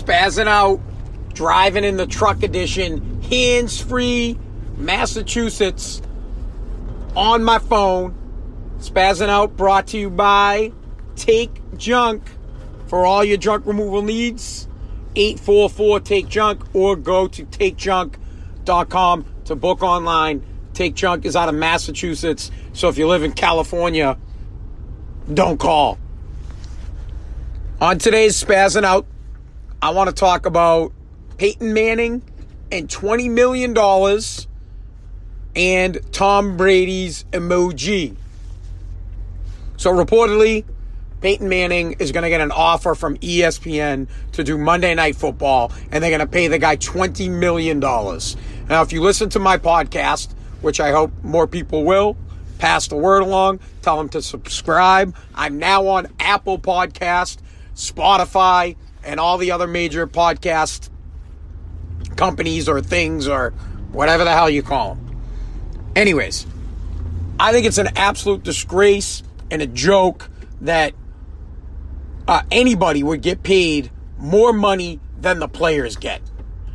spazzing out, driving in the truck edition, hands free, Massachusetts, on my phone. Spazzing out brought to you by Take Junk for all your junk removal needs. 844 Take Junk or go to takejunk.com to book online. Take Junk is out of Massachusetts, so if you live in California, don't call. On today's Spazzing Out, I want to talk about Peyton Manning and $20 million and Tom Brady's emoji. So, reportedly, Peyton Manning is going to get an offer from ESPN to do Monday Night Football, and they're going to pay the guy $20 million. Now, if you listen to my podcast, which I hope more people will, pass the word along, tell them to subscribe. I'm now on Apple Podcast, Spotify, and all the other major podcast companies or things or whatever the hell you call them. Anyways, I think it's an absolute disgrace and a joke that uh, anybody would get paid more money than the players get,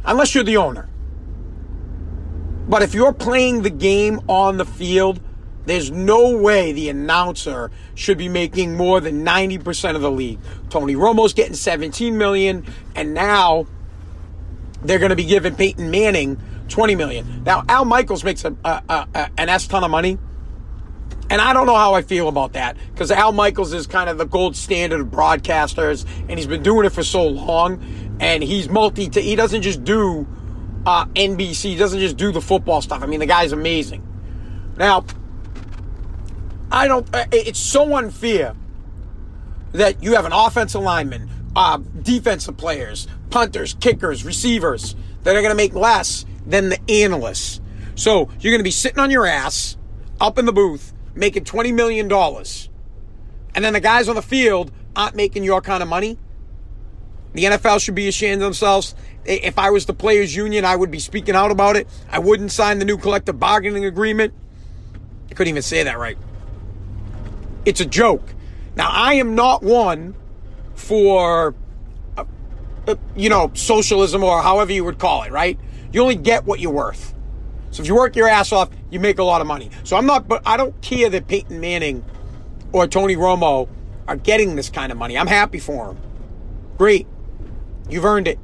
unless you're the owner. But if you're playing the game on the field, there's no way the announcer should be making more than 90% of the league. Tony Romo's getting 17 million, and now they're going to be giving Peyton Manning 20 million. Now, Al Michaels makes a, a, a, an S ton of money. And I don't know how I feel about that because Al Michaels is kind of the gold standard of broadcasters and he's been doing it for so long. And he's multi, he doesn't just do uh, NBC, he doesn't just do the football stuff. I mean, the guy's amazing. Now, I don't, uh, it's so unfair that you have an offensive lineman, uh, defensive players, punters, kickers, receivers that are going to make less than the analysts. So you're going to be sitting on your ass up in the booth making $20 million. And then the guys on the field aren't making your kind of money. The NFL should be ashamed of themselves. If I was the players' union, I would be speaking out about it. I wouldn't sign the new collective bargaining agreement. I couldn't even say that right. It's a joke. Now, I am not one for, uh, uh, you know, socialism or however you would call it, right? You only get what you're worth. So if you work your ass off, you make a lot of money. So I'm not, but I don't care that Peyton Manning or Tony Romo are getting this kind of money. I'm happy for them. Great. You've earned it.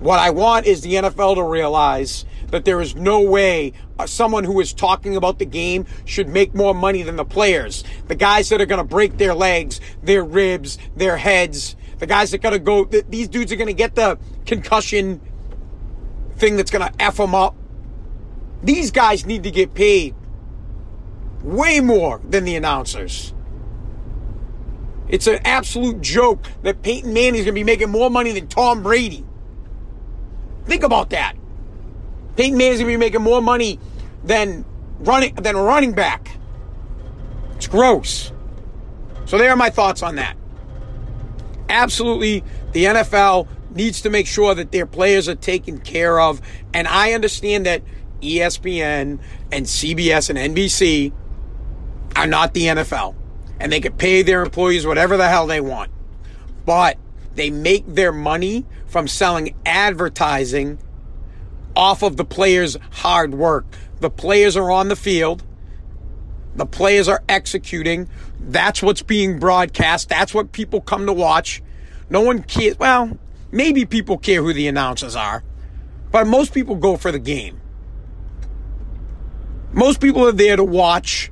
What I want is the NFL to realize that there is no way uh, someone who is talking about the game should make more money than the players. The guys that are going to break their legs, their ribs, their heads, the guys that got to go, these dudes are going to get the concussion thing that's going to F them up. These guys need to get paid way more than the announcers. It's an absolute joke that Peyton Manning is going to be making more money than Tom Brady. Think about that. Peyton Manning is going to be making more money than running than running back. It's gross. So there are my thoughts on that. Absolutely, the NFL needs to make sure that their players are taken care of. And I understand that ESPN and CBS and NBC are not the NFL. And they can pay their employees whatever the hell they want. But they make their money from selling advertising off of the players' hard work. The players are on the field. The players are executing. That's what's being broadcast. That's what people come to watch. No one cares. Well, Maybe people care who the announcers are, but most people go for the game. Most people are there to watch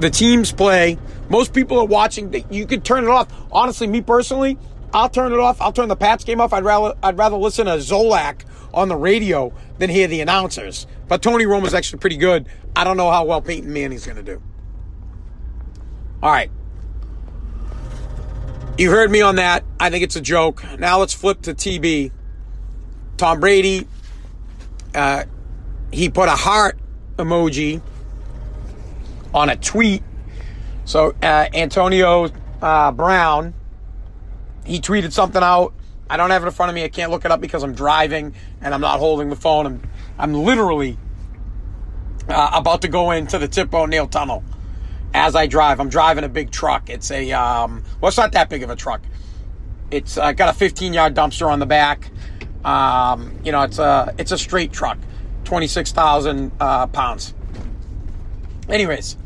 the teams play. Most people are watching. You could turn it off. Honestly, me personally, I'll turn it off. I'll turn the Pats game off. I'd rather I'd rather listen to Zolak on the radio than hear the announcers. But Tony Romo's actually pretty good. I don't know how well Peyton Manning's going to do. All right. You heard me on that. I think it's a joke. Now let's flip to TB. Tom Brady, uh, he put a heart emoji on a tweet. So uh, Antonio uh, Brown, he tweeted something out. I don't have it in front of me. I can't look it up because I'm driving and I'm not holding the phone. I'm, I'm literally uh, about to go into the Tip O'Neill Tunnel as I drive. I'm driving a big truck. It's a, um, well, it's not that big of a truck. It's uh, got a 15 yard dumpster on the back. Um, you know, it's a it's a straight truck, 26,000 uh, pounds. Anyways,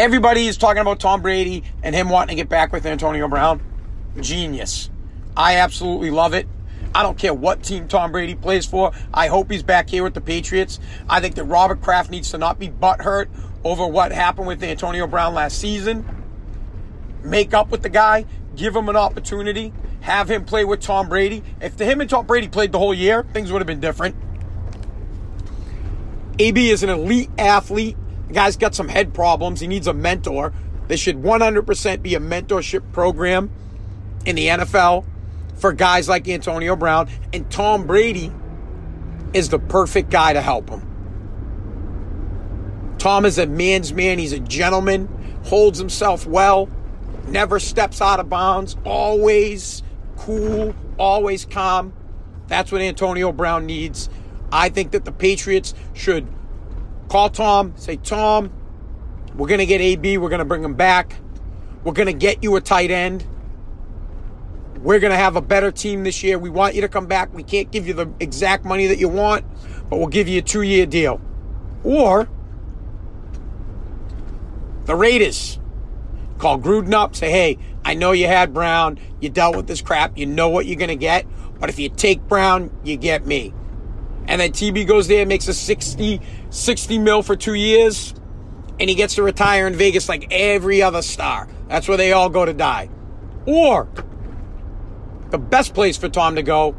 everybody is talking about Tom Brady and him wanting to get back with Antonio Brown. Genius. I absolutely love it. I don't care what team Tom Brady plays for. I hope he's back here with the Patriots. I think that Robert Kraft needs to not be butthurt over what happened with Antonio Brown last season. Make up with the guy, give him an opportunity, have him play with Tom Brady. If him and Tom Brady played the whole year, things would have been different. AB is an elite athlete. The guy's got some head problems. He needs a mentor. There should 100% be a mentorship program in the NFL for guys like Antonio Brown. And Tom Brady is the perfect guy to help him. Tom is a man's man. He's a gentleman, holds himself well, never steps out of bounds, always cool, always calm. That's what Antonio Brown needs. I think that the Patriots should call Tom, say, Tom, we're going to get AB, we're going to bring him back. We're going to get you a tight end. We're going to have a better team this year. We want you to come back. We can't give you the exact money that you want, but we'll give you a two year deal. Or the Raiders call Gruden up, say, hey, I know you had Brown. You dealt with this crap. You know what you're going to get. But if you take Brown, you get me. And then TB goes there, makes a 60, 60 mil for two years, and he gets to retire in Vegas like every other star. That's where they all go to die. Or the best place for Tom to go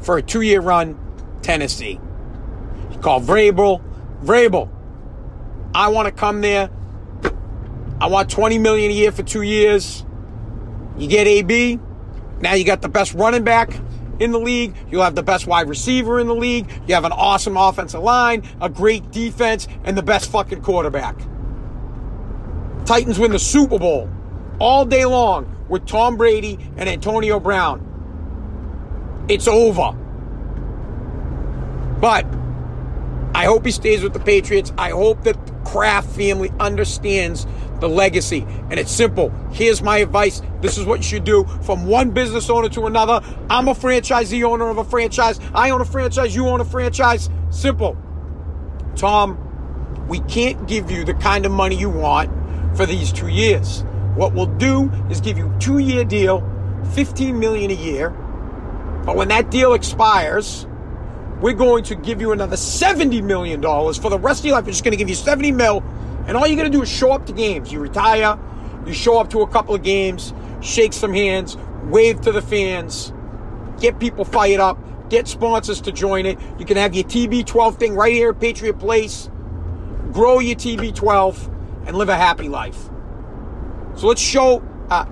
for a two year run, Tennessee. He called Vrabel. Vrabel, I want to come there. I want 20 million a year for two years. You get AB. Now you got the best running back in the league. You'll have the best wide receiver in the league. You have an awesome offensive line, a great defense, and the best fucking quarterback. Titans win the Super Bowl all day long with Tom Brady and Antonio Brown. It's over. But I hope he stays with the Patriots. I hope that the Kraft family understands the legacy. And it's simple. Here's my advice. This is what you should do from one business owner to another. I'm a franchisee owner of a franchise. I own a franchise. You own a franchise. Simple. Tom, we can't give you the kind of money you want for these two years. What we'll do is give you two year deal, 15 million a year. But when that deal expires, we're going to give you another $70 million for the rest of your life. We're just going to give you 70 mil and all you got to do is show up to games. You retire, you show up to a couple of games, shake some hands, wave to the fans, get people fired up, get sponsors to join it. You can have your TB12 thing right here at Patriot Place. Grow your TB12 and live a happy life. So let's show uh,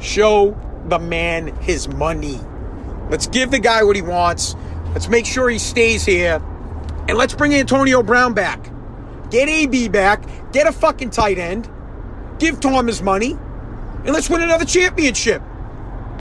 show the man his money. Let's give the guy what he wants. Let's make sure he stays here. And let's bring Antonio Brown back. Get AB back. Get a fucking tight end. Give Tom his money. And let's win another championship.